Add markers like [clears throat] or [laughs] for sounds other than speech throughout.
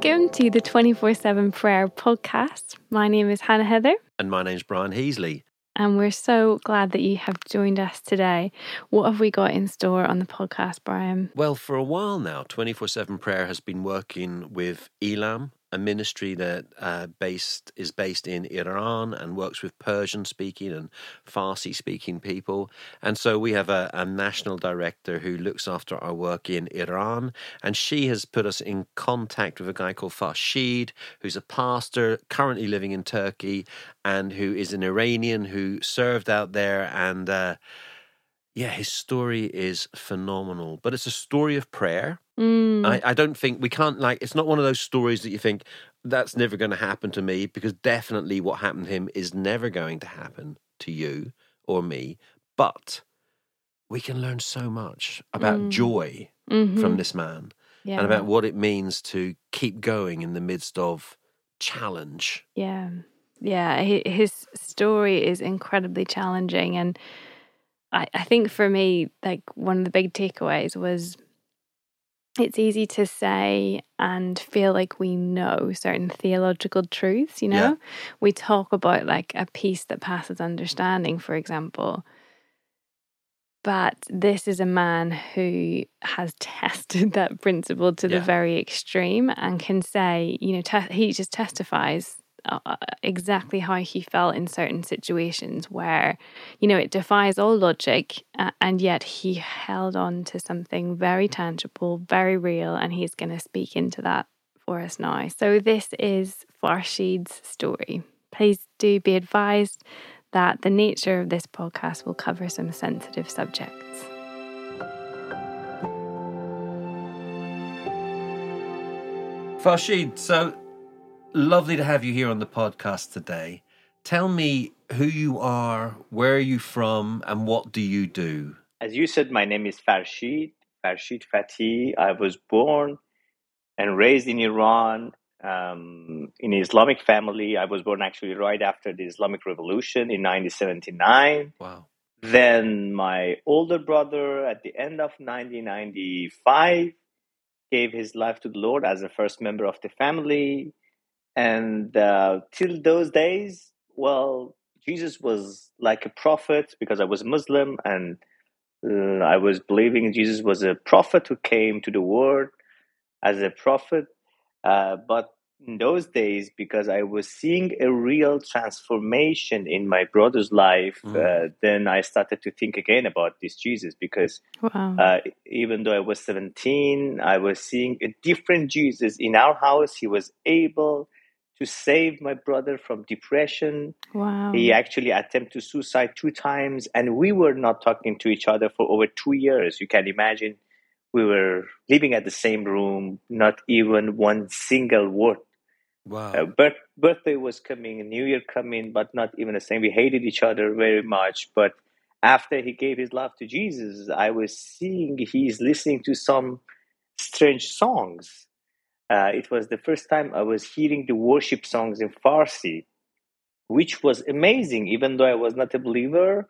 Welcome to the 24 7 Prayer podcast. My name is Hannah Heather. And my name's Brian Heasley. And we're so glad that you have joined us today. What have we got in store on the podcast, Brian? Well, for a while now, 24 7 Prayer has been working with Elam, a ministry that uh, based is based in Iran and works with Persian speaking and Farsi speaking people. And so we have a, a, national director who looks after our work in Iran, and she has put us in contact with a guy called Farshid, who's a pastor currently living in Turkey and who is an Iranian who served out there and. Uh, yeah, his story is phenomenal, but it's a story of prayer. Mm. I, I don't think we can't like. It's not one of those stories that you think that's never going to happen to me because definitely what happened to him is never going to happen to you or me. But we can learn so much about mm. joy mm-hmm. from this man yeah. and about what it means to keep going in the midst of challenge. Yeah. Yeah. His story is incredibly challenging and I, I think for me, like one of the big takeaways was it's easy to say and feel like we know certain theological truths, you know? Yeah. We talk about like a peace that passes understanding, for example. But this is a man who has [laughs] tested that principle to yeah. the very extreme and can say, you know, te- he just testifies uh, uh, exactly how he felt in certain situations where, you know, it defies all logic, uh, and yet he held on to something very tangible, very real, and he's going to speak into that for us now. So, this is Farshid's story. Please do be advised that the nature of this podcast will cover some sensitive subjects. Farshid, so lovely to have you here on the podcast today. Tell me who you are, where are you from, and what do you do? As you said, my name is Farshid, Farshid Fathi. I was born and raised in Iran um, in an Islamic family. I was born actually right after the Islamic Revolution in 1979. Wow. Then my older brother at the end of 1995 gave his life to the Lord as the first member of the family. And uh, till those days, well, Jesus was like a prophet because I was Muslim and uh, I was believing Jesus was a prophet who came to the world as a prophet. Uh, but in those days, because I was seeing a real transformation in my brother's life, mm. uh, then I started to think again about this Jesus because wow. uh, even though I was 17, I was seeing a different Jesus in our house. He was able to save my brother from depression. Wow. He actually attempted to suicide two times, and we were not talking to each other for over two years. You can imagine we were living at the same room, not even one single word. Wow. Uh, birth, birthday was coming, New Year coming, but not even the same. We hated each other very much. But after he gave his life to Jesus, I was seeing he's listening to some strange songs uh, it was the first time I was hearing the worship songs in Farsi, which was amazing. Even though I was not a believer,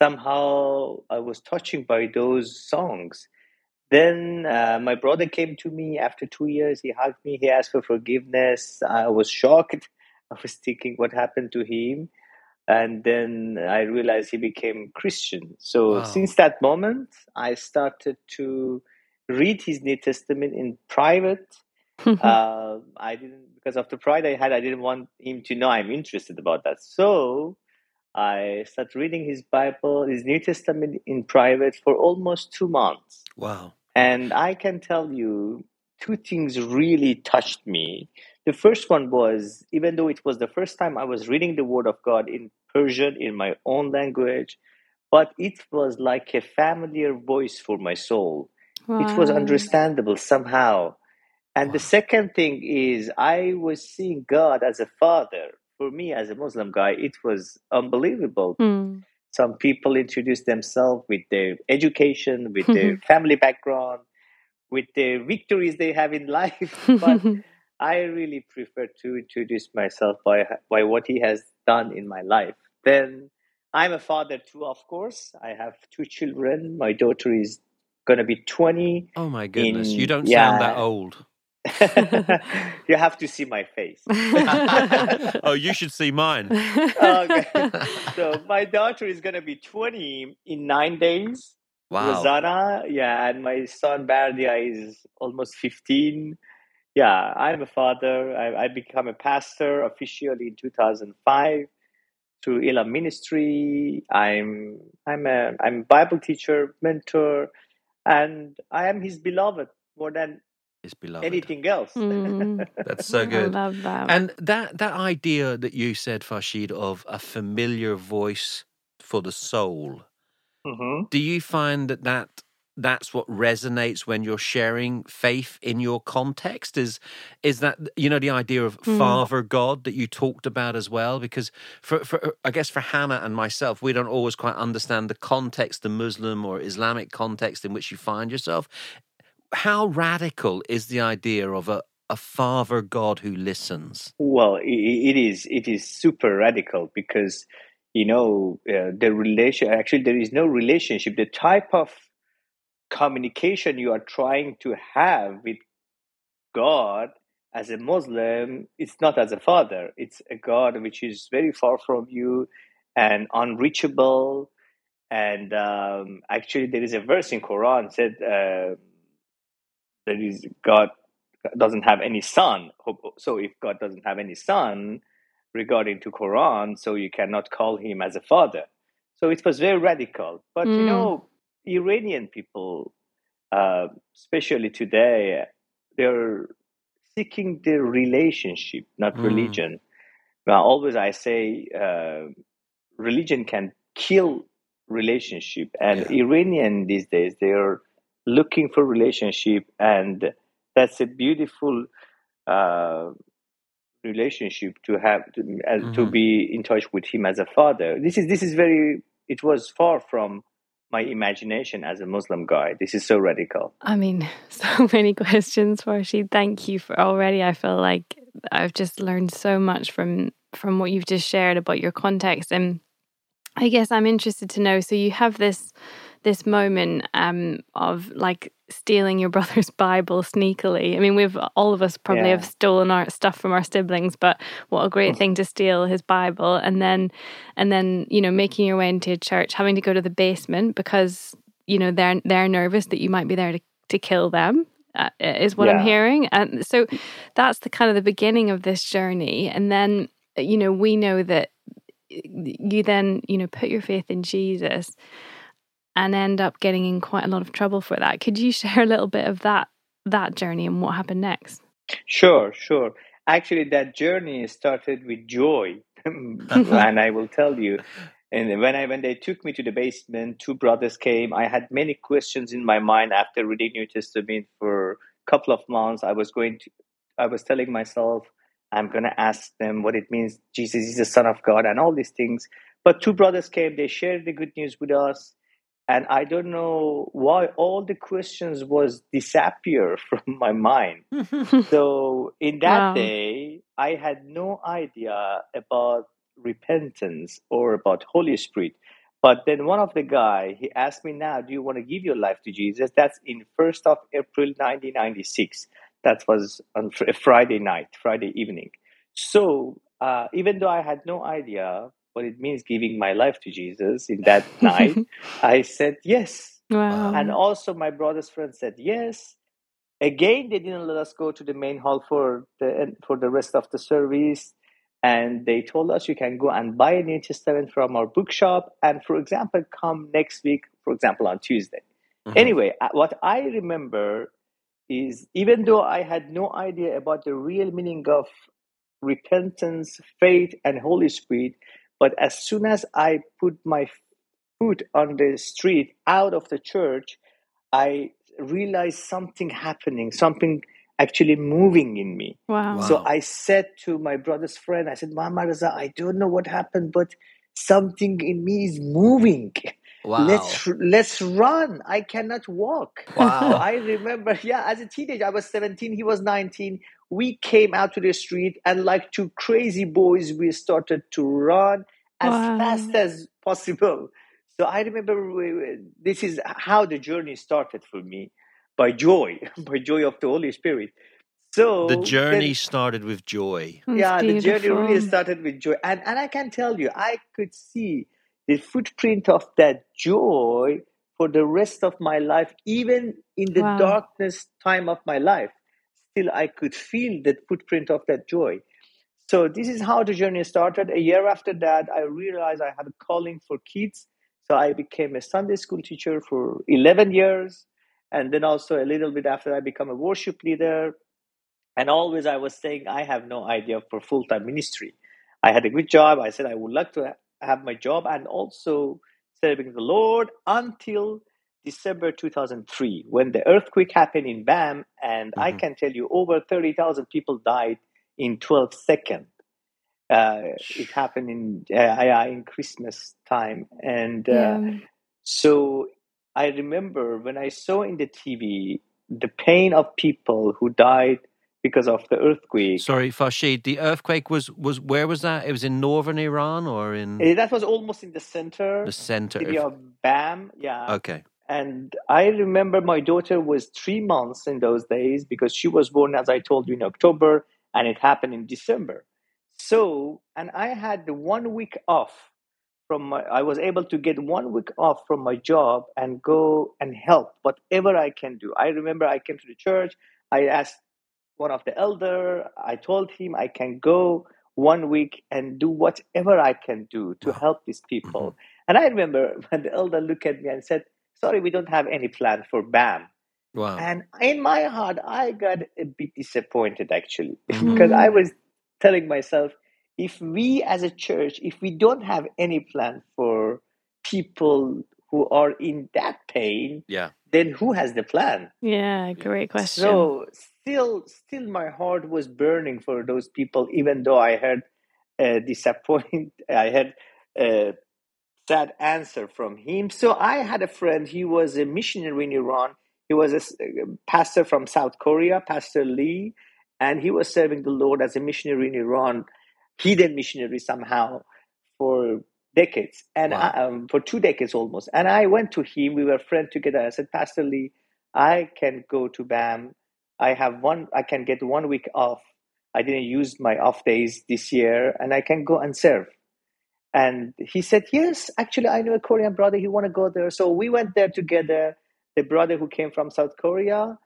somehow I was touched by those songs. Then uh, my brother came to me after two years. He hugged me. He asked for forgiveness. I was shocked. [laughs] I was thinking what happened to him. And then I realized he became Christian. So wow. since that moment, I started to read his New Testament in private uh, [laughs] I didn't because of the pride I had. I didn't want him to know I'm interested about that. So I started reading his Bible, his New Testament in private for almost two months. Wow! And I can tell you, two things really touched me. The first one was even though it was the first time I was reading the Word of God in Persian in my own language, but it was like a familiar voice for my soul. Wow. It was understandable somehow and wow. the second thing is, I was seeing God as a father. For me, as a Muslim guy, it was unbelievable. Mm. Some people introduce themselves with their education, with their [laughs] family background, with the victories they have in life. [laughs] but [laughs] I really prefer to introduce myself by by what He has done in my life. Then I'm a father too, of course. I have two children. My daughter is going to be 20. Oh my goodness. In, you don't yeah, sound that old. [laughs] you have to see my face. [laughs] oh, you should see mine. okay. [laughs] So my daughter is gonna be 20 in nine days. Wow. Rosanna, yeah, and my son Bardia is almost 15. Yeah, I'm a father. I, I become a pastor officially in 2005 through Elam Ministry. I'm I'm a I'm a Bible teacher, mentor, and I am his beloved more than His beloved. anything else. Mm, [laughs] That's so good. I good. love that. And that that idea that you said, Farshid, of a familiar voice for the soul. hmm Do you find that that that's what resonates when you're sharing faith in your context? Is is that you know the idea of Mm. Father God that you talked about as well? Because for for I guess for Hannah and myself, we don't always quite understand the context, the Muslim or Islamic context in which you find yourself. How radical is the idea of a a Father God who listens? Well, it is it is super radical because you know uh, the relation. Actually, there is no relationship. The type of communication you are trying to have with God as a Muslim, it's not as a father. It's a God which is very far from you and unreachable. And um, actually, there is a verse in Quran said uh, there is God doesn't have any son. So if God doesn't have any son, regarding to Quran, so you cannot call him as a father. So it was very radical. But you Mm. know, Iranian people, uh, especially today, they're seeking the relationship, not Mm. religion. Now, always I say, uh, religion can kill relationship, and Yeah. Iranian these days they are looking for relationship, and that's a beautiful uh, relationship to have to, uh, to be in touch with him as a father. This is this is very. It was far from my imagination as a Muslim guy. This is so radical. I mean, [laughs] so many questions, Farshid. Thank you for already. I feel like I've just learned so much from from what you've just shared about your context, and I guess I'm interested to know. So you have this this moment um, of like stealing your [laughs] brother's Bible sneakily. I mean, we've all of us probably Yeah. have stolen our stuff from our siblings, but what a great [laughs] thing to steal his Bible, and then and then you know making your way into a church, having to go to the basement because you know they're they're nervous that you might be there to to kill them. Uh, is what I'm hearing, and so that's the kind of the beginning of this journey. And then you know we know that you then you know put your faith in Jesus and end up getting in quite a lot of trouble for that. Could you [laughs] share a little bit of that that journey and what happened next? Sure, sure. Actually, that journey started with joy, [laughs] [laughs] and I will tell you. And when I when they took me to the basement, two brothers came. I had many questions in my mind after reading New Testament for a couple of months. I was going to, I was telling myself, I'm going to ask them what it means. Jesus is the Son of God, and all these things. But two brothers came. They shared the good news with us, and I don't know why all the questions was disappear [laughs] from my mind. [laughs] So in that Wow. day, I had no idea about repentance or about Holy Spirit. But then one of the guy he asked me now, do you want to give your life to Jesus? That's in first of April 1996. That was on fr- a Friday night, Friday evening. So uh, even though I had no idea what it means giving my life to Jesus in that [laughs] night, I said yes. wow. And also my brother's friend said yes. Again, they didn't let us go to the main hall for the for the rest of the service, and they told us you can go and buy a New Testament from our bookshop, and for example, come next week, for example, on Tuesday. Mhm. Anyway, uh, what I remember is even though I had no idea about the real meaning of repentance, faith, and Holy Spirit, but as soon as I put my foot on the street out of the church, I realized something happening, something actually moving in me. wow. So I said to my brother's friend, I said, Mama Raza, I don't know what happened, but something in me is moving. Wow. Let's let's run. I cannot walk. Wow. [laughs] I remember, yeah, as a teenager, I was 17, he was 19. We came out to the street and like two crazy boys, we started to run as Wow. fast as possible. So I remember we- we- this is how the journey started for me by joy, [laughs] by joy of the Holy Spirit. So the journey then- started with joy. That's yeah, the journey really started with joy, and and I can tell you, I could see the footprint of that joy for the rest of my life, even in the Wow. darkness time of my life. Still, I could feel the footprint of that joy. So this is how the journey started. A year after that, I realized I had a calling for kids. So I became a Sunday school teacher for 11 years. And then also a little bit after I became a worship leader. And always I was saying, I have no idea for full-time ministry. I had a good job. I said, I would like to have my job and also serving the Lord until December 2003, when the earthquake happened in Bam. And I Mhm. can tell you, over 30,000 people died in 12 seconds. Uh, it happened in uh, in Christmas time, and uh, Yeah. so I remember when I saw in the TV the pain of people who died because of the earthquake. Sorry, Farshid, the earthquake was, was where was that? It was in northern Iran or in Uh, that was almost in the center, the center? city of Bam. Yeah, okay. And I remember my daughter was three months in those days because she was born, as I told you, in October and it happened in December. So, and I had the one week off from my, I was able to get one week off from my job and go and help whatever I can do. I remember I came to the church. I asked one of the elder, I told him I can go one week and do whatever I can do to help these people. Mm-hmm. And I remember [laughs] when the elder looked at me and said, Sorry, we don't have any plan for BAM. Wow. And in my heart, I got a bit disappointed actually, [laughs] Mhm. because I was telling myself, if we as a church, if we don't have any plan for people who are in that pain, Yeah. then who has the plan? Yeah, great question. So still, still, my heart was burning for those people, even though I had a disappoint. [laughs] I had a sad answer from him. So I had a friend. He was a missionary in Iran. He was a pastor from South Korea, Pastor Lee, and he was serving the Lord as a missionary in Iran, hidden missionary somehow for decades and Wow. I, um, for two decades almost. And I went to him. We were friends together. I said, Pastor Lee, I can go to BAM. I have one. I can get one week off. I didn't use my off days this year, and I can go and serve. And he said, Yes, actually, I know a Korean brother. He want to go there. So we went there together. The brother who came from South Korea,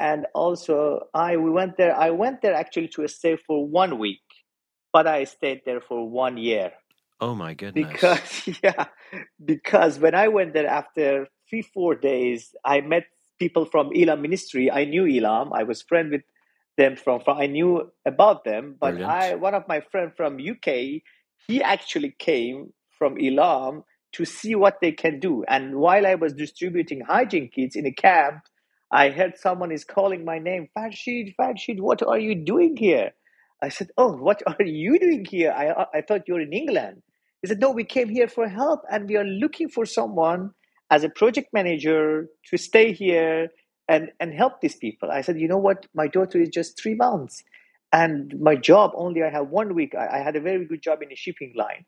and also I. We went there. I went there actually to stay for one week, but I stayed there for one year Oh my goodness. because [laughs] yeah, because when I went there after three four days, I met people from Elam Ministry. I knew Elam. I was friend with them from, from I knew about them. But Brilliant. I one of my friend from UK, he actually came from Elam to see what they can do. And while I was distributing hygiene kits in a camp, I heard someone is calling my name, Farshid, Farshid, what are you doing here? I said, Oh, what [laughs] are you doing here? I, I thought you were in England. He said, No, we came here for help and we are looking for someone as a project manager to stay here and, and help these people. I said, You know what? My daughter is just three months and my job only I have one week. I, I had a very good job in a shipping line.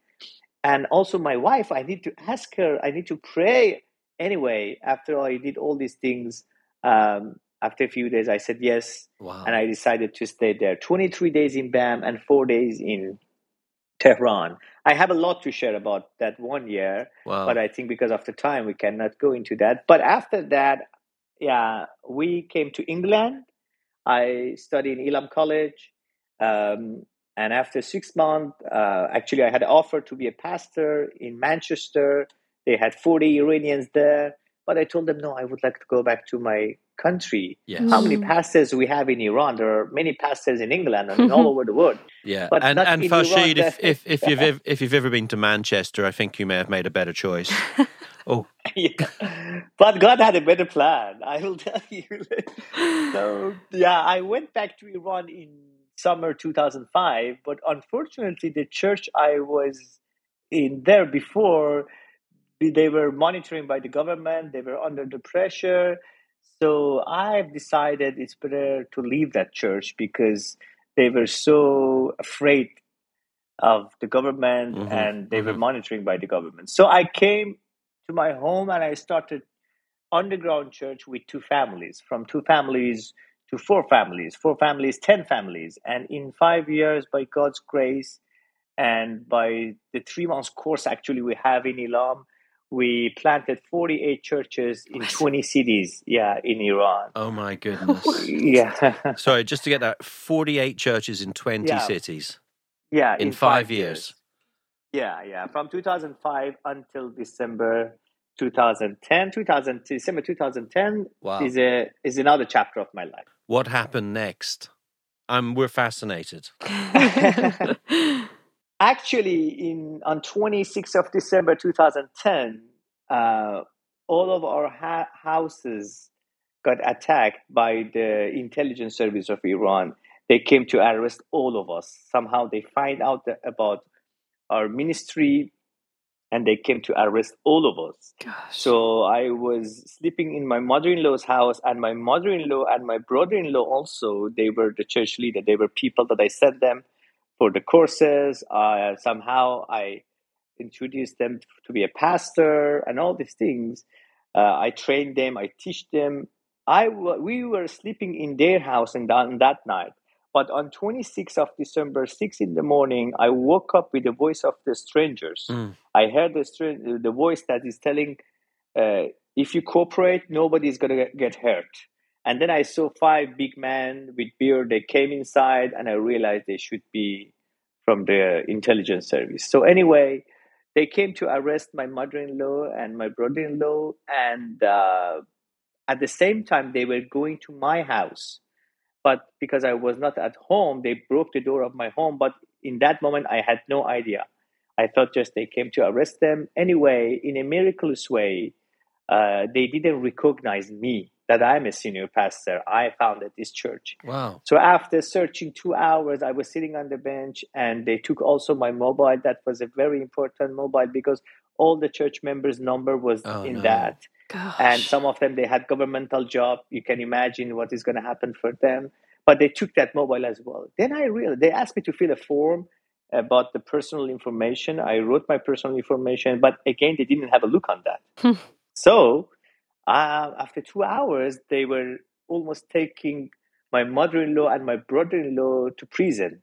And also my wife, I need to ask her, I need to pray anyway. After I did all these things, um, after a few days, I said yes wow. and I decided to stay there. 23 days in BAM and four days in Tehran. I have a lot to share about that one year, wow. but I think because of the time, we cannot go into that. But after that, yeah, we came to England. I studied in Elam College. Um, and after six months, uh, actually, I had offered to be a pastor in Manchester. They had 40 Iranians there. But I told them, no, I would like to go back to my country. yes. How many Mm. pastors we have in Iran? There are many pastors in England and all [laughs] over the world. Yeah, But and and Farshid, Iran. if, if if you've ev- if you've ever been to Manchester, I think you may have made a better choice. [laughs] Oh, yeah. But God had a better plan. I will [laughs] tell you. so yeah, I went back to Iran in summer 2005, but unfortunately, the church I was in there before, they were monitoring by the government. They were under the pressure. So I've decided it's better to leave that church because they were so afraid of the government Mhm, and they were mhm. monitoring by the government. So I came to my home and I started underground church with two families. From two families to four families, four families, 10 families. And in five years, by God's grace, and by the three months course actually we have in Elam, we planted 48 churches in 20 cities, yeah, in Iran. Oh my [laughs] goodness. yeah. Sorry, just to get that 48 churches in 20 Yeah. cities yeah, in, five, years. Yeah, yeah. From 2005 until December 2010, 2000, December 2010 Wow. is a is another chapter of my life. What happened next? Um, we're fascinated. [laughs] [laughs] Actually, in on 26th of December 2010, uh, all of our ha- houses got attacked by the intelligence service of Iran. They came to arrest all of us. Somehow they find out about our ministry, and they came to arrest all of us. Gosh. So I was sleeping in my mother-in-law's house, and my mother-in-law and my brother-in-law also. They were the church leader. They were people that I sent them for the courses. Uh, somehow I introduced them to be a pastor and all these things. Uh, I trained them. I teach them. I w- we were sleeping in their house in that, that night. But on 26th of December, 6 in the morning, I woke up with the voice of the strangers. Mm. I heard the str- the voice that is telling, uh, "If you cooperate, nobody's gonna get hurt." And then I saw five big men with beard. They came inside, and I realized they should be from the intelligence service. So anyway, they came to arrest my mother-in-law and my brother-in-law, and uh, at the same time, they were going to my house. But because I was not at home, they broke the door of my home. But in that moment, I had no idea. I thought just they came to arrest them. Anyway, in a miraculous way, uh, they didn't recognize me that I'm a senior pastor. I founded this church. Wow. So after searching two hours, I was sitting on the bench and they took also my mobile. That was a very important mobile because all the church members' number was Oh, in no. that Gosh. and some of them they had governmental job. You can imagine what is going to happen for them. But they took that mobile as well. Then i realized they asked me to fill a form about the personal information. I wrote my personal information but again they didn't have a look on that. So uh, after two hours they were almost taking my mother-in-law and my brother-in-law to prison.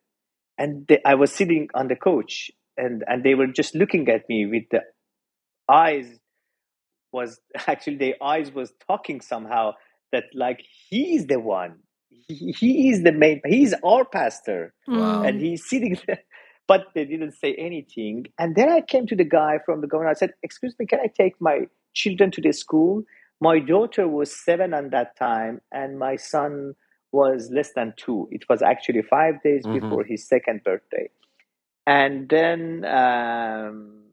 And they, i was sitting on the couch and and they were just looking at me with the eyes was [laughs] actually their eyes was talking somehow that like he's the one. He, he is the main he's our pastor. Wow. and he's sitting there [laughs] but they didn't say anything. And then i came to the guy from the government i said excuse me can i take my children to the school? My daughter was seven at that time and my son was less than two. It was actually five days Mhm. before his second birthday. And then um,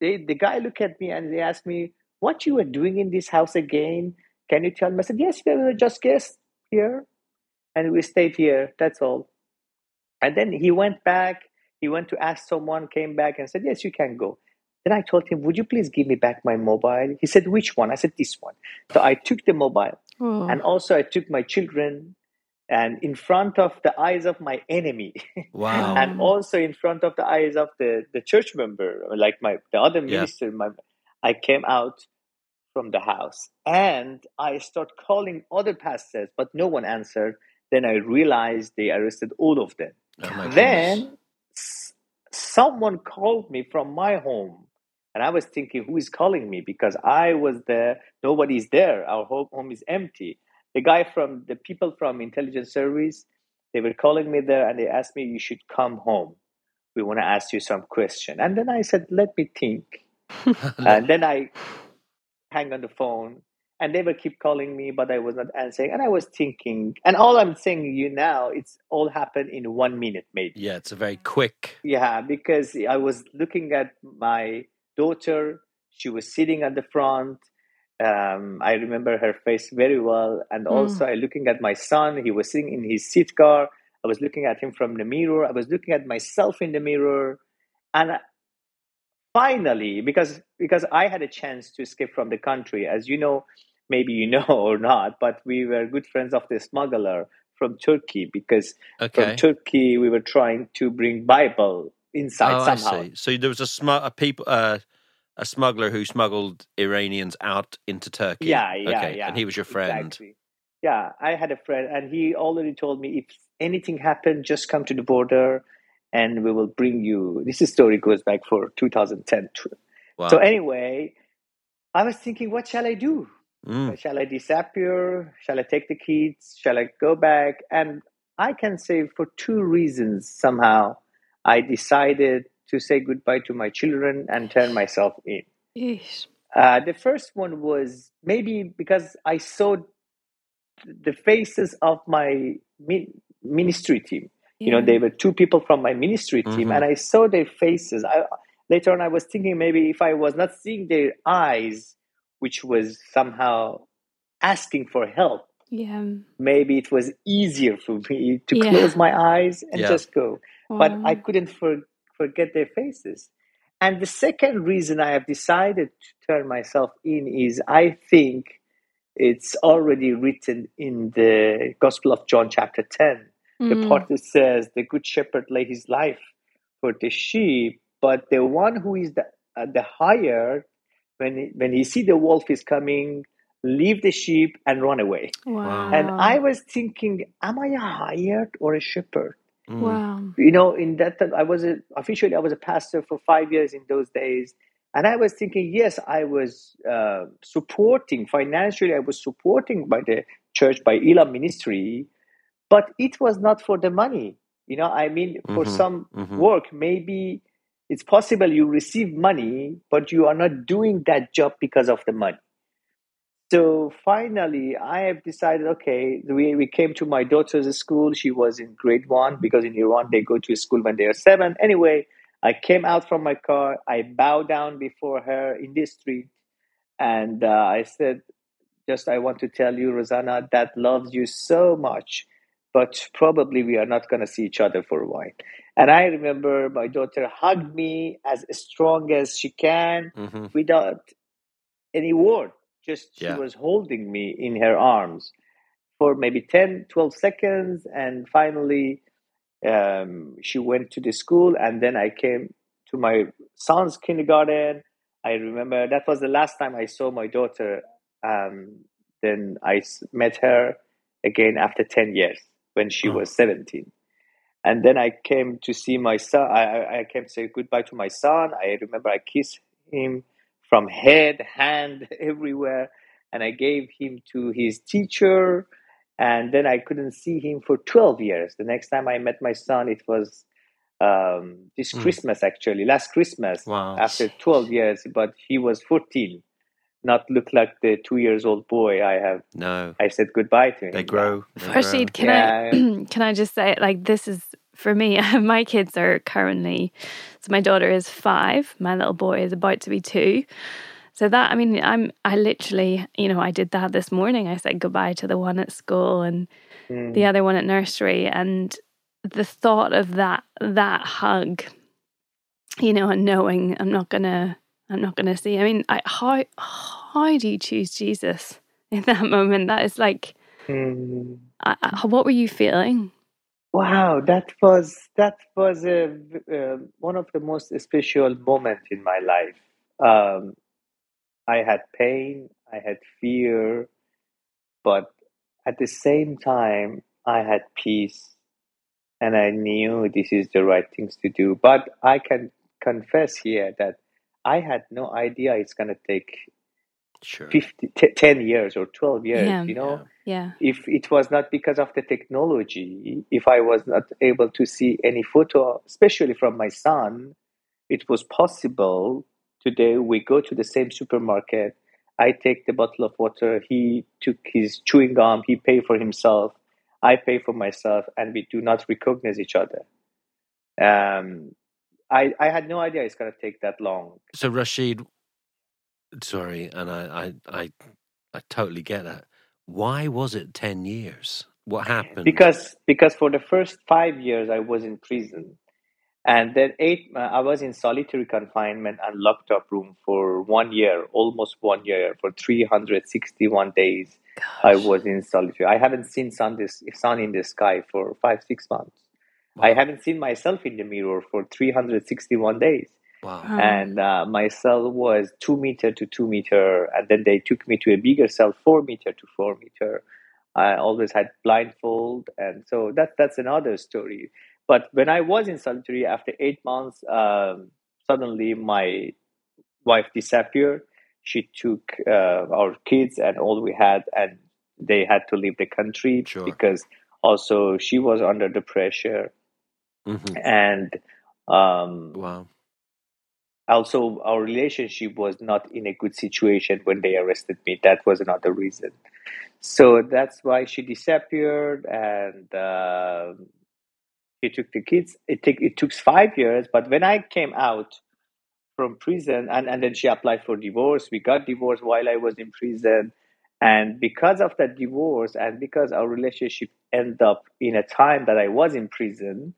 they, the guy looked at me and they asked me what you were doing in this house again? Can you tell me? I said yes we were just guests here and we stayed here that's all. And then he went back he went to ask someone came back and said yes you can go. Then i told him would you please give me back my mobile? He said which one? I said this one. So i took the mobile Oh. and also i took my children and in front of the eyes of my enemy. [laughs] Wow. and also in front of the eyes of the, the church member, like my the other Yeah. minister, my, I came out from the house and I start calling other pastors, but no one answered. Then I realized they arrested all of them. Oh then s- someone called me from my home, and I was thinking, who is calling me? Because I was there, nobody's there. Our home, home is empty. The guy from the people from intelligence service, they were calling me there, and they asked me, "You should come home. We want to ask you some question." And then I said, "Let me think." [laughs] and then I hang on the phone, and they will keep calling me, but I was not answering. And I was thinking, and all I'm saying to you now, it's all happened in one minute, maybe. yeah, it's a very quick. Yeah, because I was looking at my daughter. She was sitting at the front. Um, I remember her face very well. And also, I looking at my son. He was sitting in his seat car. I was looking at him from the mirror. I was looking at myself in the mirror. And I- finally, because because I had a chance to escape from the country, as you know, maybe you [laughs] know or not, but we were good friends of the smuggler from Turkey because Okay. from Turkey we were trying to bring Bible inside oh, somehow. I see. So there was a smu- a people uh, a smuggler who smuggled Iranians out into Turkey. Yeah, yeah, okay. yeah. And he was your friend. Exactly. yeah, I had a friend, and he already told me if anything happened, just come to the border, and we will bring you. This story goes back for 2010. Wow. So anyway, I was thinking, what shall I do? Mm. Shall I disappear? Shall I take the kids? Shall I go back? And I can say for two reasons somehow I decided to say goodbye to my children and turn myself in. Yeesh. Uh, the first one was maybe because I saw the faces of my ministry team. You know, Yeah. they were two people from my ministry team, Mhm. and I saw their faces. I, later on, I was thinking maybe if I was not seeing their eyes, which was somehow asking for help, Yeah. maybe it was easier for me to Yeah. close my eyes and Yeah. just go. But I couldn't for, forget their faces. And the second reason I have decided to turn myself in is I think it's already written in the Gospel of John, chapter 10, the Mm. part that says, The good shepherd lay his life for the sheep, but the one who is the, uh, the higher, when he, when he see the wolf is coming, leave the sheep and run away. Wow. And I was thinking, am I a hired or a shepherd? Mm. Wow. you know in that time i was a, officially i was a pastor for five years in those days and i was thinking yes i was uh, supporting financially i was supporting by the church by elam ministry but it was not for the money you know i mean for Mhm, some mhm. work maybe it's possible you receive money but you are not doing that job because of the money so finally, I have decided. Okay, we, we came to my daughter's school. She was in grade one because in Iran they go to school when they are seven. Anyway, I came out from my car. I bowed down before her in the street, and uh, I said, "Just I want to tell you, Rosanna, that loves you so much, but probably we are not going to see each other for a while." And I remember my daughter hugged me as strong as she can Mhm. without any word. Just she was holding me in her arms for maybe 10, 12 seconds. And finally, um, she went to the school. And then I came to my son's kindergarten. I remember that was the last time I saw my daughter. Um, then I met her again after 10 years when she Oh. was 17 and then I came to see my son. I, I- I came to say goodbye to my son. I remember I kissed him from head, hand, [laughs] everywhere, and I gave him to his teacher. And then I couldn't see him for 12 years. The next time I met my son, it was um, this Mm. Christmas, actually, last Christmas, Wow. after 12 years, but he was 14, not look like the two years old boy I have. No, I said goodbye to him. they grow. They grow. Farshid, can I [clears throat] can I just say like this is for me? [laughs] My kids are currently so my daughter is five, my little boy is about to be two. So that I mean, I'm I literally you know I did that this morning. I said goodbye to the one at school and Mm. the other one at nursery, and the thought of that that hug, you know, and knowing I'm not gonna I'm not gonna see. I mean, I, how how do you choose Jesus in that moment? That is like, Mm. I, I, what were you feeling? Wow, that was that was a, uh, one of the most special moments in my life. Um, I had pain, I had fear, but at the same time, I had peace, and I knew this is the right things to do. But I can confess here that I had no idea it's going to take Sure. 50, t- 10 years or 12 years, Yeah. you know? Yeah. if it was not because of the technology, if I was not able to see any photo, especially from my son, it was possible. Today we go to the same supermarket. I take the bottle of water. He took his chewing gum. He paid for himself. I pay for myself, and we do not recognize each other. Um, I I had no idea it's going to take that long. So Farshid, sorry, and I, I, I, I totally get that. Why was it ten years? What happened? because because for the first five years I was in prison, and then eight uh, I was in solitary confinement and locked up room for one year, almost one year, for three hundred sixty one days. I was in solitary. I haven't seen sun this sun in the sky for five six months. I haven't seen myself in the mirror for three hundred sixty one days Wow. Wow. and uh, my cell was two meter to two meter and then they took me to a bigger cell four meter to four meter I always had blindfold, and so that that's another story. But when I was in solitary, after eight months, um, suddenly my wife disappeared. She took uh, our kids and all we had, and they had to leave the country Sure. because also she was under the pressure, hmm and um, Wow. also our relationship was not in a good situation when they arrested me. That was another reason. So that's why she disappeared, and uh, he took the kids. It took it took five years, but when I came out from prison, and, and then she applied for divorce. We got divorced while I was in prison, and because of that divorce, and because our relationship ended up in a time that I was in prison,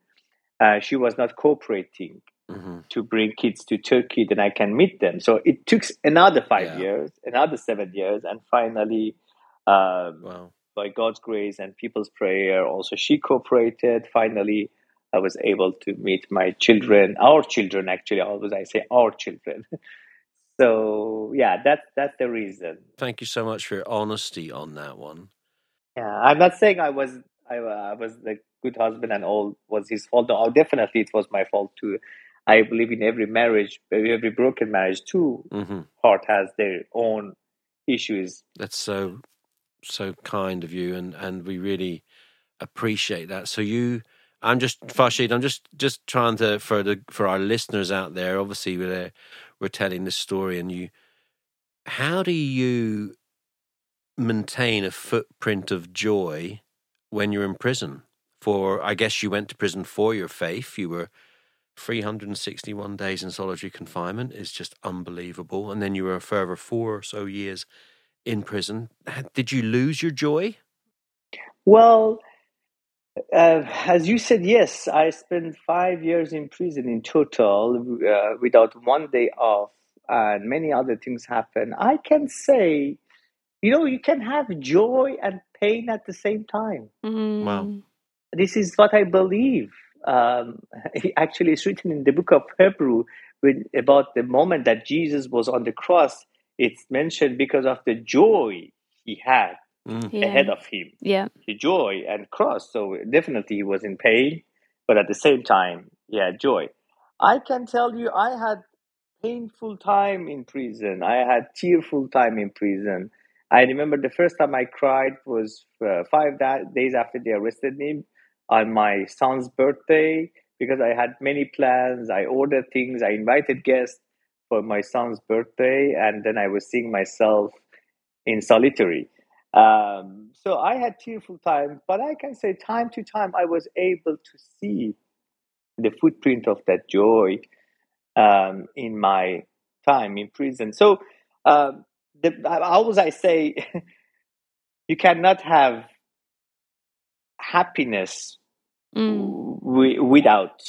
uh, she was not cooperating hmm to bring kids to Turkey, then I can meet them. So it took another five Yeah. years, another seven years, and finally, um, Wow. by God's grace and people's prayer, also she cooperated. Finally, I was able to meet my children, our children. Actually, always I say our children. [laughs] so yeah, that's that's the reason. Thank you so much for your honesty on that one. Yeah, I'm not saying I was I, I was the good husband and all was his fault. No, definitely it was my fault too. I believe in every marriage, every broken marriage too. hmm Part has their own issues. That's so so kind of you, and and we really appreciate that. So you, I'm just Farshid. I'm just just trying to for the for our listeners out there. Obviously, we're we're telling this story, and you. How do you maintain a footprint of joy when you're in prison? For I guess you went to prison for your faith. You were 361 days in solitary confinement is just unbelievable, and then you were a further four or so years in prison. Did you lose your joy? Well, uh, as you said, yes, I spent five years in prison in total uh, without one day off, and many other things happened. I can say, you know, you can have joy and pain at the same time. Mm. This is what I believe. Um, [laughs] actually, it's written in the book of Hebrew when, about the moment that Jesus was on the cross. It's mentioned because of the joy he had Mm. Yeah. ahead of him, Yeah. the joy and cross. So definitely he was in pain, but at the same time, yeah, joy. I can tell you, I had painful time in prison. I had tearful time in prison. I remember the first time I cried was uh, five da- days after they arrested me on my son's birthday because I had many plans. I ordered things. I invited guests for my son's birthday, and then I was seeing myself in solitary. Um, so I had tearful time, but I can say time to time I was able to see the footprint of that joy um, in my time in prison. So, um, the, I always I say, [laughs] you cannot have happiness Mm. wi- without.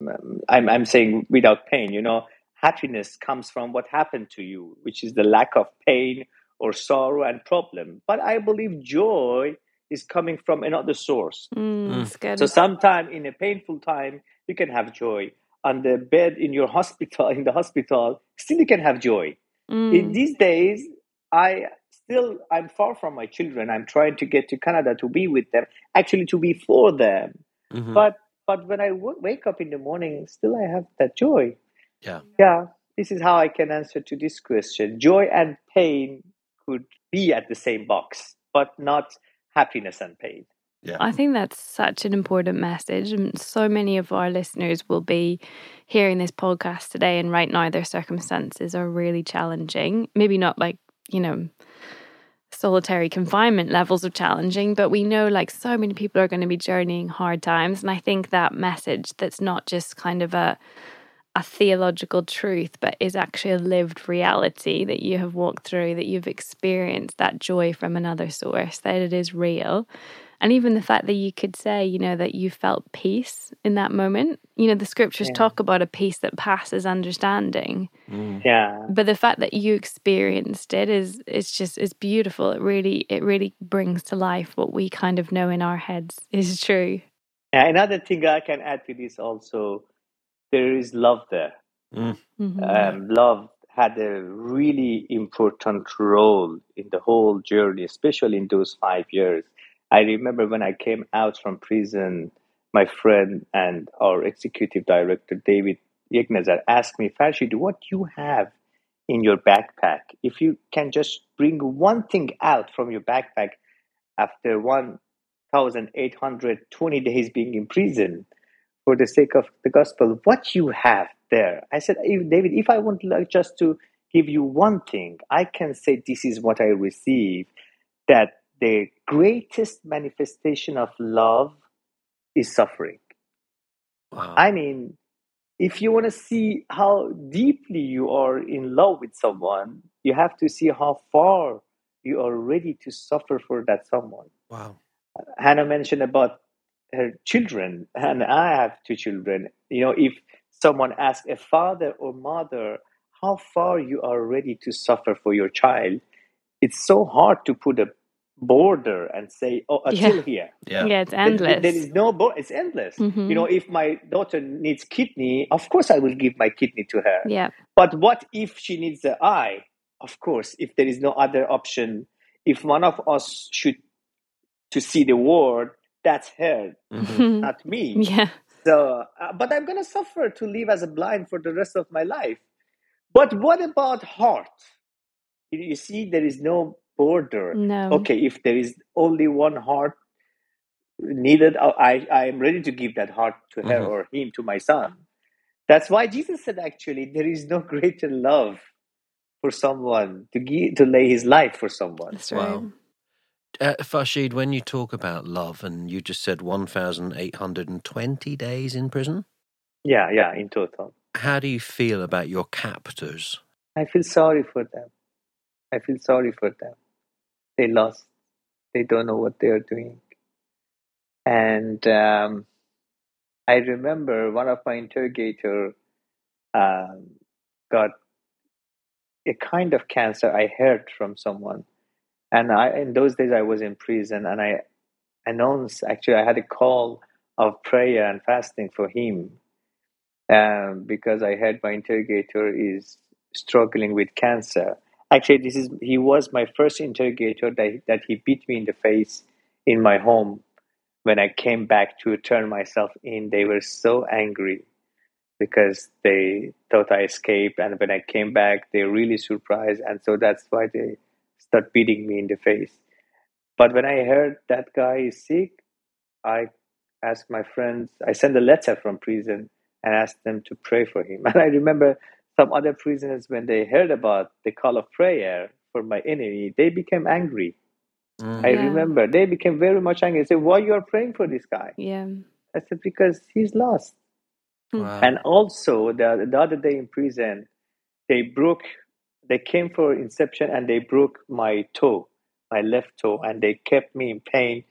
um, I'm I'm saying without pain. You know, happiness comes from what happened to you, which is the lack of pain or sorrow and problem. But I believe joy is coming from another source. Mm. Mm. So sometime in a painful time, you can have joy. On the bed in your [laughs] hospital, in the hospital, still you can have joy. In Mm. these days, I still I'm far from my children. I'm trying to get to Canada to be with them, actually to be for them. Mhm. But but when I w- wake up in the morning, still I have that joy. Yeah. Yeah, this is how I can answer to this question. Joy and pain could be at the same box, but not happiness and pain. I think that's such an important message. And so many of our listeners will be hearing this podcast today, and right now their circumstances are really challenging. Maybe not like, you know, solitary confinement levels of challenging, but we know like so many people are going to be journeying hard times. And I think that message that's not just kind of a a theological truth, but is actually a lived reality that you have walked through, that you've experienced that joy from another source, that it is real. And even the fact that you could say, you know, that you felt peace in that moment. You know, the scriptures Yeah. talk about a peace that passes understanding. Mm. Yeah. But the fact that you experienced it is it's just it's beautiful. It really it really brings to life what we kind of know in our heads is true. And another thing I can add to this also, there is love there. Mm. Mhm. Um, love had a really important role in the whole journey, especially in those five years. I remember when I came out from prison, my friend and our executive director, David Yeghnazar, asked me, Farshid, what you have in your backpack? If you can just bring one thing out from your backpack after 1,820 days being in prison for the sake of the gospel, what you have there? I said, David, if I want like just to give you one thing, I can say this is what I receive, that the greatest manifestation of love is suffering. Wow. I mean, if you want to see how deeply you are in love with someone, you have to see how far you are ready to suffer for that someone. Wow. Hannah mentioned about her children, and I have two children. You know, if someone asks a father or mother how far you are ready to suffer for your child, it's so hard to put a border and say, "Oh, until Yeah. here." Yeah. Yeah, it's There- endless. There is no border. It's endless. Mhm. You know, if my daughter needs kidney, of course I will give my kidney to her. yeah. But what if she needs the eye? Of course, if there is no other option, if one of us should to see the world, that's her, Mhm. [laughs] not me. yeah. So, uh, but I'm going to suffer to live as a blind for the rest of my life. But what about heart? You, you see, there is no border. No. Okay, if there is only one heart needed, I, I am ready to give that heart to her Mhm. or him, to my son. That's why Jesus said, actually, there is no [laughs] greater love for someone to give, to lay his life for someone. That's right. Wow. Uh, Farshid, when you talk about love, and you just said 1,820 days in prison, Yeah, yeah, in total. how do you feel about your captors? I feel sorry for them. I feel sorry for them. They lost. They don't know what they are doing. And um, I remember one of my interrogator um, got a kind of cancer. I heard from someone, and I in those days I was in prison, and I announced actually I had a call of prayer and fasting for him um, because I heard my interrogator is struggling with cancer. Actually, this is he was my first interrogator that that he beat me in the face in my home when I came back to turn myself in. They were so angry because they thought I escaped, and when I came back, they really surprised, and so that's why they start beating me in the face. But when I heard that guy is sick, I asked my friends. I sent a letter from prison and asked them to pray for him. [laughs] And I remember some other prisoners, when they heard about the call of prayer for my enemy, they became angry. Mm. I Yeah. remember they became very much angry. They said, Why you are praying for this guy? Yeah. I said, Because he's lost. Wow. And also, the, the other day in prison, they broke, they came for inception and they broke my toe, my left toe, and they kept me in pain.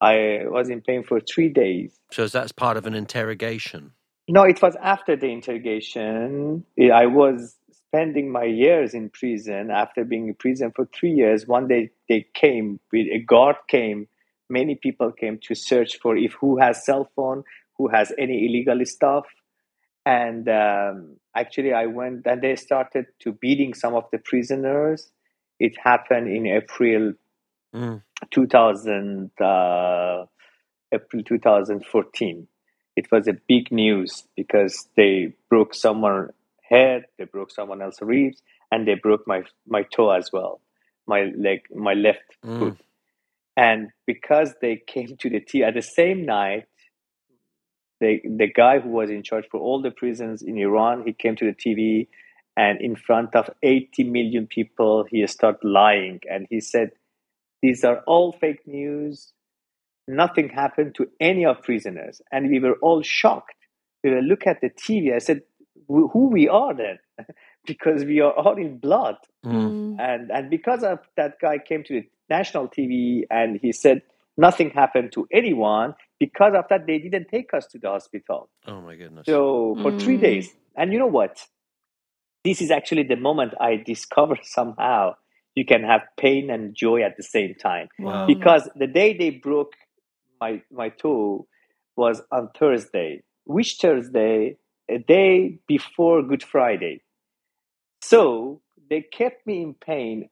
I was in pain for three days. so that's part of an interrogation. No, it was after the interrogation. I was spending my years in prison. After being in prison for three years, one day they came a guard came. Many people came to search for if who has cell phone, who has any illegal stuff, and um, actually I went and they started to beating some of the prisoners. It happened in April Mm. 2000, uh, April 2014. It was a big news because they broke someone's head, they broke someone else's ribs, and they broke my my toe as well, my leg, my left Mm. foot. And because they came to the tea at the same night, the the guy who was in charge for all the prisons in Iran, he came to the TV, and in front of 80 million people, he started lying, and he said, "These are all fake news. Nothing happened to any of prisoners." And we were all shocked. We were look at the TV. I said, "Who we are then?" [laughs] because we are all in blood Mm. Mm. and and because of that guy came to the national TV and he said nothing happened to anyone. Because of that, they didn't take us to the hospital. Oh my goodness. So for three Mm. days, and you know what? This is actually the moment I discovered [laughs] somehow you can have pain and joy at the same time. Wow. Because the day they broke my my toe was on Thursday. Which Thursday? A day before Good Friday. So they kept me in pain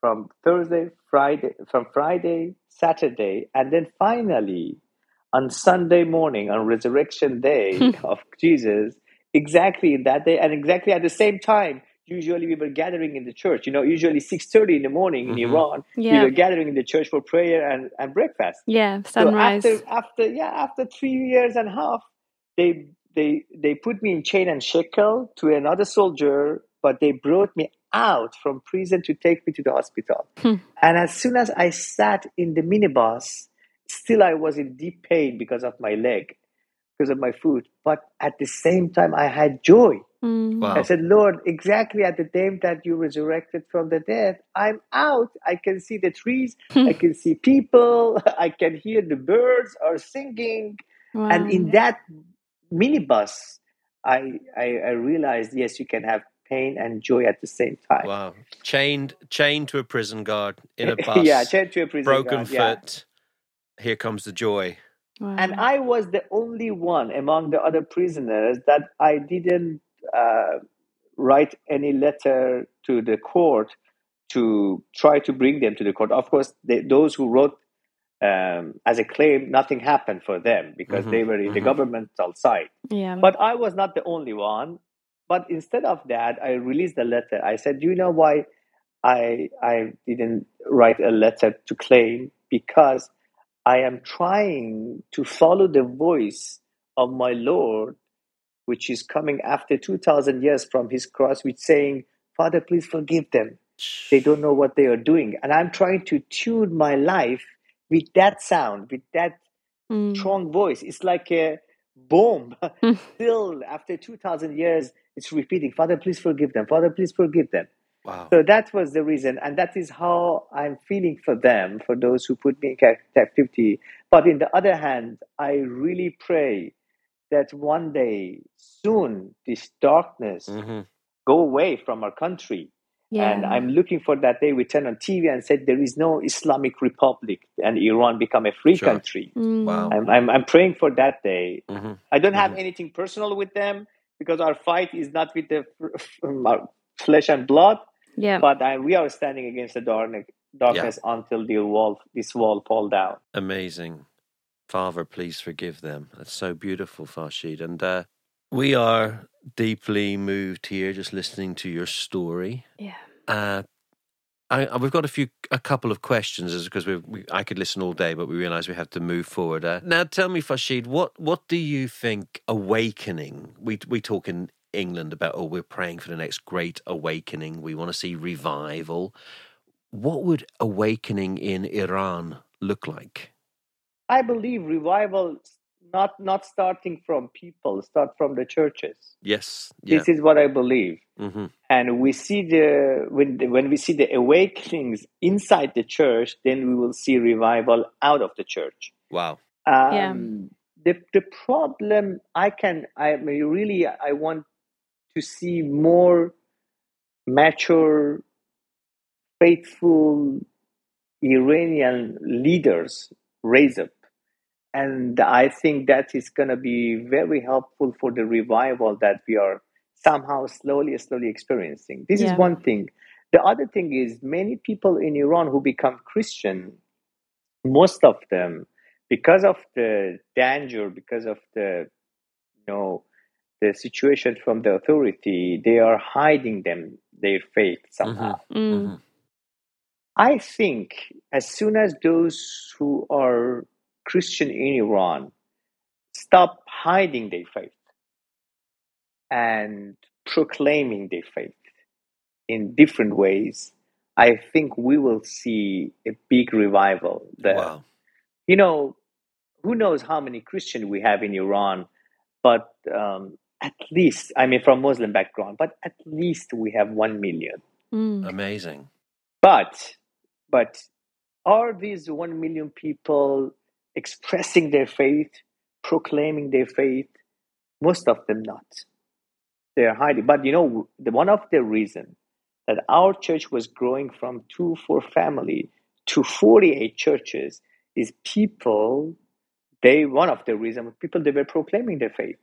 from Thursday, Friday, from Friday, Saturday, and then finally on Sunday morning, on Resurrection Day [laughs] of Jesus, exactly that day, and exactly at the same time, usually we were gathering in the church. You know, usually six thirty in the morning in Mhm. Iran, Yeah. we were gathering in the church for prayer and, and breakfast. Yeah. Sunrise. So after after yeah after three years and a half, they they they put me in chain and shackle to another soldier, but they brought me out from prison to take me to the hospital. Hmm. And as soon as I sat in the minibus, still I was in deep pain because of my leg, because of my foot. But at the same time, I had joy. Mm. Wow. I said, Lord, exactly at the time that you resurrected from the dead, I'm out. I can see the trees, [laughs] I can see people, [laughs] I can hear the birds are singing. Wow. And in that minibus, I, I, I realized, yes, you can have pain and joy at the same time. Wow. Chained chained to a prison guard in a [laughs] bus. yeah, chained to a prison broken guard, yeah. foot. Here comes the joy. Wow. And I was the only one among the other prisoners that I didn't uh, write any letter to the court to try to bring them to the court. Of course, they, those who wrote um, as a claim, nothing happened for them because Mhm, they were in the mhm. governmental side. yeah. But I was not the only one. But instead of that, I released a letter. I said, "Do you know why I I didn't write a letter to claim? Because I am trying to follow the voice of my Lord, which is coming after two thousand years from His cross, which saying, Father, please forgive them. They don't know what they are doing, and I'm trying to tune my life with that sound, with that Mm. strong voice. It's like a bomb. [laughs] [laughs] Still, after 2,000 years, it's repeating, Father, please forgive them. Father, please forgive them. Wow. So that was the reason. And that is how I'm feeling for them, for those who put me in captivity. But in the other hand, I really pray that one day, soon, this darkness hmm go away from our country. Yeah. And I'm looking for that day we turn on TV and said there is no Islamic Republic and Iran become a free Sure. country. Mm. Wow. I'm, I'm, I'm praying for that day. hmm I don't have Mhm. anything personal with them because our fight is not with the [laughs] flesh and blood, Yeah. but I, we are standing against the darkness, darkness until the wall, this wall fall down. Amazing. Father, please forgive them. That's so beautiful, Farshid. And uh, we are deeply moved here just listening to your story. Yeah. Uh, I, I- we've got a few, a couple of questions because we, we, I could listen all day, but we realise we have to move forward. Uh, now, tell me, Farshid, what what do you think awakening? We we talk in England about oh, we're praying for the next great awakening. We want to see revival. What would awakening in Iran look like? I believe revival not not starting from people, start from the churches. Yes. Yeah. This is what I believe. hmm and we see the when when we see the awakenings inside the church then we will see revival out of the church Wow. um, Yeah. the the problem i can i mean, really i want to see more mature faithful iranian leaders raise up. And i think that is going to be very helpful for the revival that we are somehow slowly slowly experiencing. This Yeah. is one thing. The other thing is many people in iran who become christian most of them because of the danger because of the you know the situation from the authority they are hiding them their faith somehow Mm. Mhm. I think as soon as those who are Christian in Iran stop hiding their faith and proclaiming their faith in different ways, I think we will see a big revival there. Wow. You know, who knows how many Christians we have in Iran, but um, at least, I mean, from Muslim background, but at least we have one million. Mm. Amazing. But but are these one million people expressing their faith, proclaiming their faith? Most of them not. They are hiding. But you know, the one of the reason that our church was growing from two four family to forty eight churches is people. They one of the reason people they were proclaiming their faith.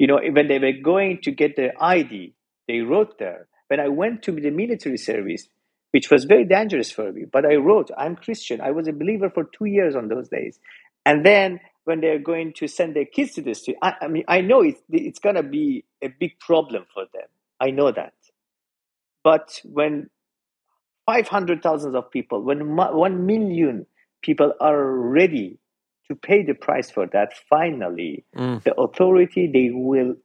You know, when they were going to get their ID, they wrote there when I went to the military service, which was very dangerous for me, but I wrote, I'm Christian. I was a believer for two years on those days. And then when they're going to send their kids to the street, I, I mean, I know it's, it's going to be a big problem for them. I know that. But when 500,000 of people, when 1 million people are ready to pay the price for that, finally, mm. the authority, they will,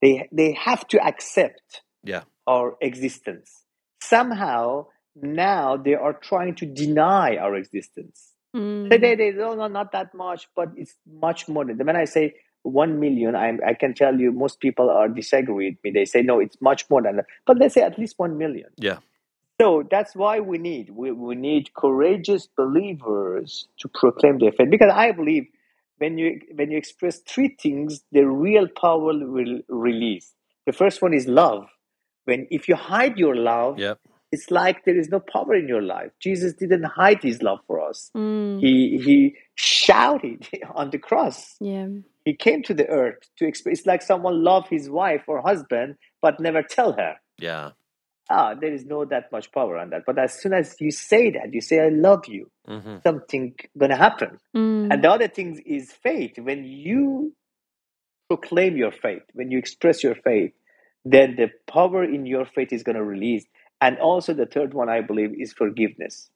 they, they have to accept yeah. our existence. Somehow, now they are trying to deny our existence. Mm. They, they, they don't know not that much, but it's much more than when I say one million, I, I can tell you most people are disagree with me. They say no, it's much more than that. But let's say at least one million. Yeah. So that's why we need we, we need courageous believers to proclaim their faith. Because I believe when you when you express three things, the real power will release. The first one is love. When if you hide your love, yep it's like there is no power in your life. Jesus didn't hide his love for us. Mm. He he shouted [laughs] on the cross. Yeah. He came to the earth to express. It's like someone love his wife or husband but never tell her. Yeah. Ah, there is no that much power on that. But as soon as you say that, you say I love you, mm-hmm. something gonna happen. Mm. And the other thing is faith. When you proclaim your faith, when you express your faith, then the power in your faith is gonna release and also the third one i believe is forgiveness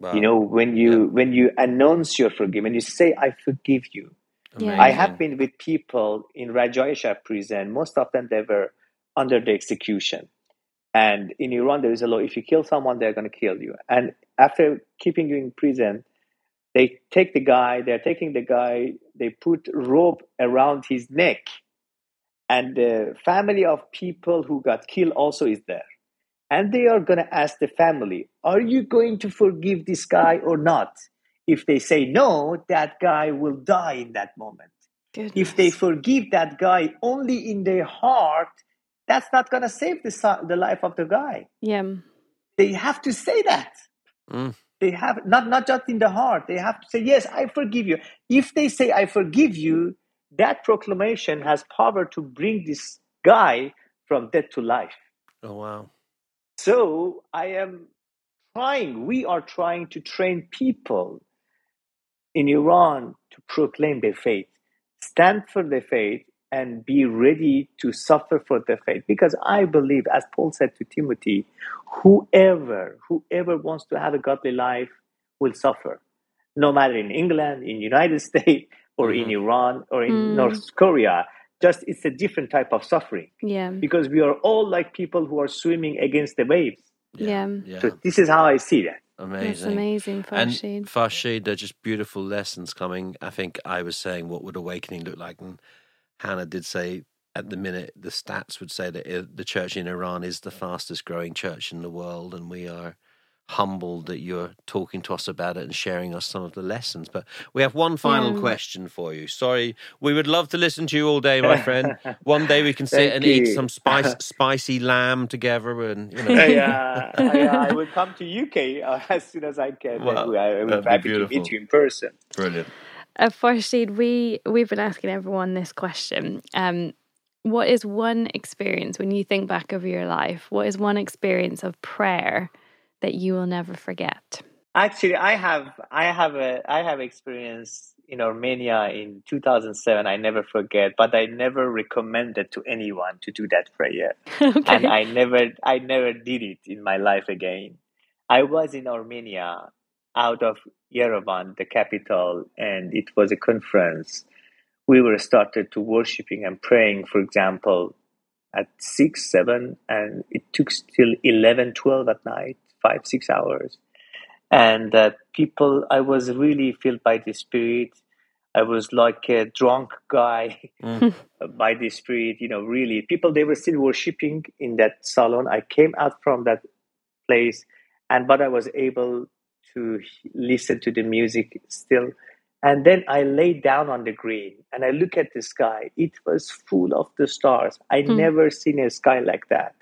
wow. you know when you yeah. when you announce your forgiveness you say i forgive you yeah. i have been with people in Rajaei Shahr prison most of them they were under the execution and in iran there is a law if you kill someone they're going to kill you and after keeping you in prison they take the guy they're taking the guy they put rope around his neck and the family of people who got killed also is there and they are going to ask the family, Are you going to forgive this guy or not? If they say no, that guy will die in that moment. Goodness. If they forgive that guy only in their heart, that's not going to save the, the life of the guy. Yeah. They have to say that. Mm. They have not not just in the heart. They have to say, "Yes, I forgive you." If they say, "I forgive you," that proclamation has power to bring this guy from death to life. Oh wow! So I am trying, we are trying to train people in Iran to proclaim their faith, stand for their faith, and be ready to suffer for their faith. Because I believe, as Paul said to Timothy, whoever, whoever wants to have a godly life will suffer. No matter in England, in United States, or mm-hmm. in Iran, or in mm. North Korea, just it's a different type of suffering yeah because we are all like people who are swimming against the waves yeah, yeah. so this is how i see that amazing That's amazing Farshid. and Farshid they're just beautiful lessons coming i think i was saying what would awakening look like and hannah did say at the minute the stats would say that the church in iran is the fastest growing church in the world and we are humbled that you're talking to us about it and sharing us some of the lessons. But we have one final yeah. question for you. Sorry, we would love to listen to you all day, my friend. [laughs] one day we can sit and you. eat some spice, [laughs] spicy lamb together, and you know. yeah, [laughs] I, I will come to UK uh, as soon as I can. Well, I will be happy to meet you in person. Brilliant. Uh, Farshid, we we've been asking everyone this question. Um, what is one experience when you think back over your life? What is one experience of prayer? that you will never forget? Actually, I have I have a I have experience in Armenia in 2007. I never forget, but I never recommended to anyone to do that prayer, [laughs] okay. and I never I never did it in my life again. I was in Armenia, out of Yerevan, the capital, and it was a conference. We were started to worshiping and praying, for example, at 6, 7, and it took till 11, 12 at night five, six hours. And uh, people, I was really filled by the Spirit. I was like a drunk guy mm. [laughs] by the Spirit, you know, really. People, they were still worshiping in that salon. I came out from that place, and but I was able to listen to the music still. And then I lay down on the green and I look at the sky. It was full of the stars. I mm. never seen a sky like that.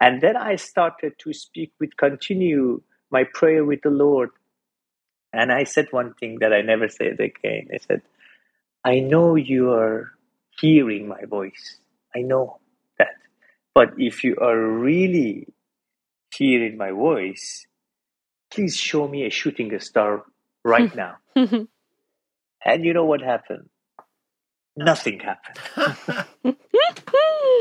And then I started to speak with, continue my prayer with the Lord. And I said one thing that I never said again. I said, I know you are hearing my voice. I know that. But if you are really hearing my voice, please show me a shooting star right now. [laughs] Mm-hmm. And you know what happened? Nothing happened.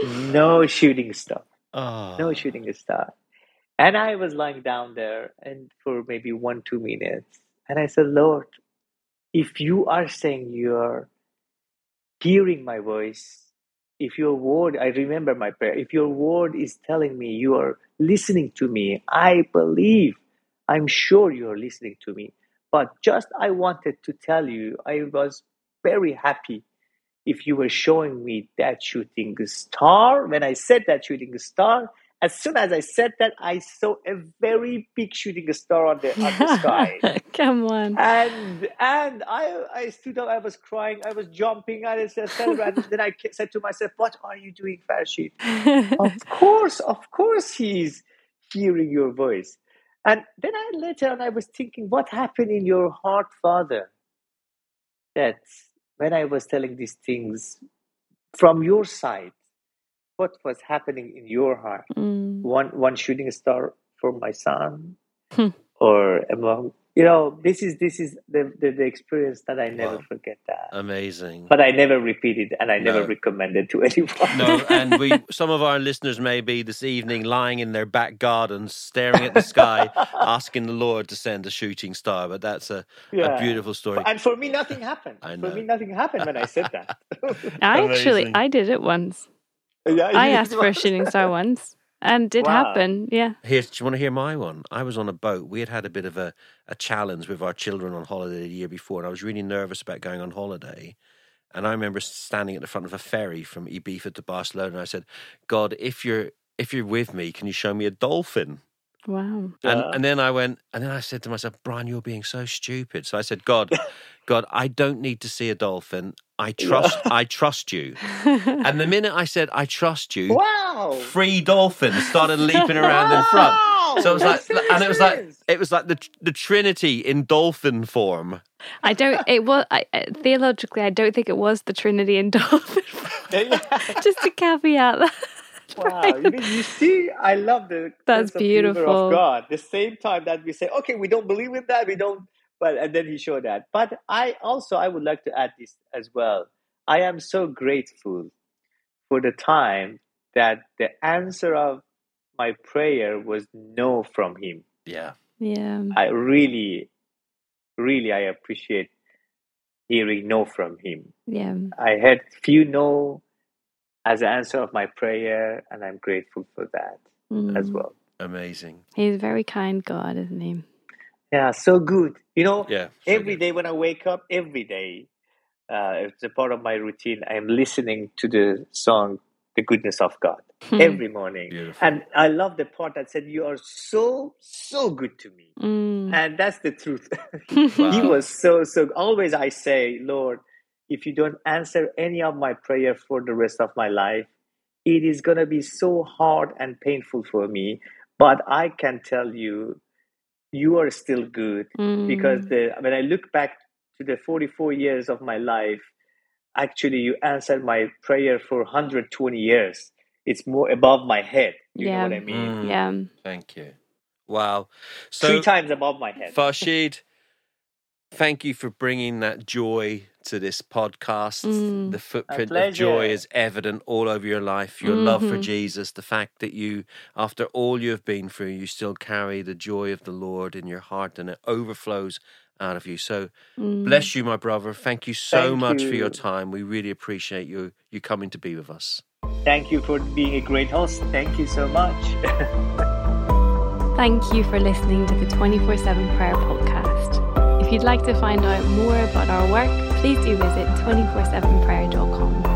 [laughs] no shooting star. oh. No ah. shooting star. And I was lying down there and for maybe one, two minutes. And I said, Lord, if you are saying you're hearing my voice, if your word, I remember my prayer, if your word is telling me you are listening to me, I believe, I'm sure you're listening to me. But just I wanted to tell you, I was very happy if you were showing me that shooting star. When I said that shooting star, as soon as I said that, I saw a very big shooting star on the, on the [laughs] sky. Come on. And and I I stood up, I was crying, I was jumping, I was celebrating. then I said to myself, "What are you doing, Farshid? [laughs] Of course, of course, he's hearing your voice." And then I later on, I was thinking, "What happened in your heart, Father?" That when I was telling these things from your side, what was happening in your heart? Mm. One one shooting star for my son, Hmm. or among you know this is this is the the, the experience that I never Wow. forget that. Amazing. But I never repeated and I never No. recommended to [laughs] anyone. No, and we some of our listeners may be this evening lying in their back gardens, staring at the sky, [laughs] asking the Lord to send a shooting star. But that's a, Yeah. a beautiful story. And for me, nothing happened. I For me, nothing happened when I said that. [laughs] I actually, I did it once. yeah, I you- asked for a shooting star once, and it did Wow. happen. Yeah. Here, do you want to hear my one? I was on a boat. We had had a bit of a, a challenge with our children on holiday the year before, and I was really nervous about going on holiday. And I remember standing at the front of a ferry from Ibiza to Barcelona. And I said, "God, if you're if you're with me, can you show me a dolphin?" Wow. And Yeah. and then I went, and then I said to myself, Brian, you're being so stupid. So I said, God, [laughs] God, I don't need to see a dolphin. I trust, I trust you. [laughs] And the minute I said, I trust you, Wow. three dolphins started leaping around in front. So it was like, and it was like, it was like the the Trinity in dolphin form. I don't. It was I, I- theologically. I don't think it was the Trinity in Dolphin. Form. [laughs] Just to caveat that. [laughs] Wow, you, see, I love the That's sense of humor beautiful. of God. The same time that we say, okay, we don't believe in that, we don't, but and then He showed that. But I also I would like to add this as well. I am so grateful for the time that the answer of my prayer was no from Him. Yeah. Yeah. I really, really, I appreciate hearing no from Him. Yeah. I had few no as an answer of my prayer, and I'm grateful for that as Mm. well. Amazing. He's a very kind God, isn't he? Yeah, so good. You know, Yeah. so every good. day when I wake up, every day, uh, it's a part of my routine. I am listening to the song "The Goodness of God" Hmm. every morning, Beautiful. and I love the part that said, "You are so so good to me," Mm. and that's the truth. [laughs] Wow. he was so so. Always I say, Lord, if you don't answer any of my prayer for the rest of my life, it is gonna be so hard and painful for me. But I can tell you, you are still good because Mm. the when I look back to the 44 years of my life, actually you answered my prayer for 120 years. It's more above my head. You know what I mean? Mm, Yeah. Thank you. Wow. Three times above my head. Farshid, thank you for bringing that joy to this podcast. Mm. The footprint of joy is evident all over your life. Your love for Mhm. Jesus, the fact that you, after all you have been through, you still carry the joy of the Lord in your heart and it overflows out of you. So Mm. bless you, my brother. Thank you so Thank much for your time. We really appreciate you you coming to be with us. Thank you for being a great host. Thank you so much. [laughs] Thank you for listening to the 24 7 Prayer Podcast. If you'd like to find out more about our work, please do visit 247prayer.com.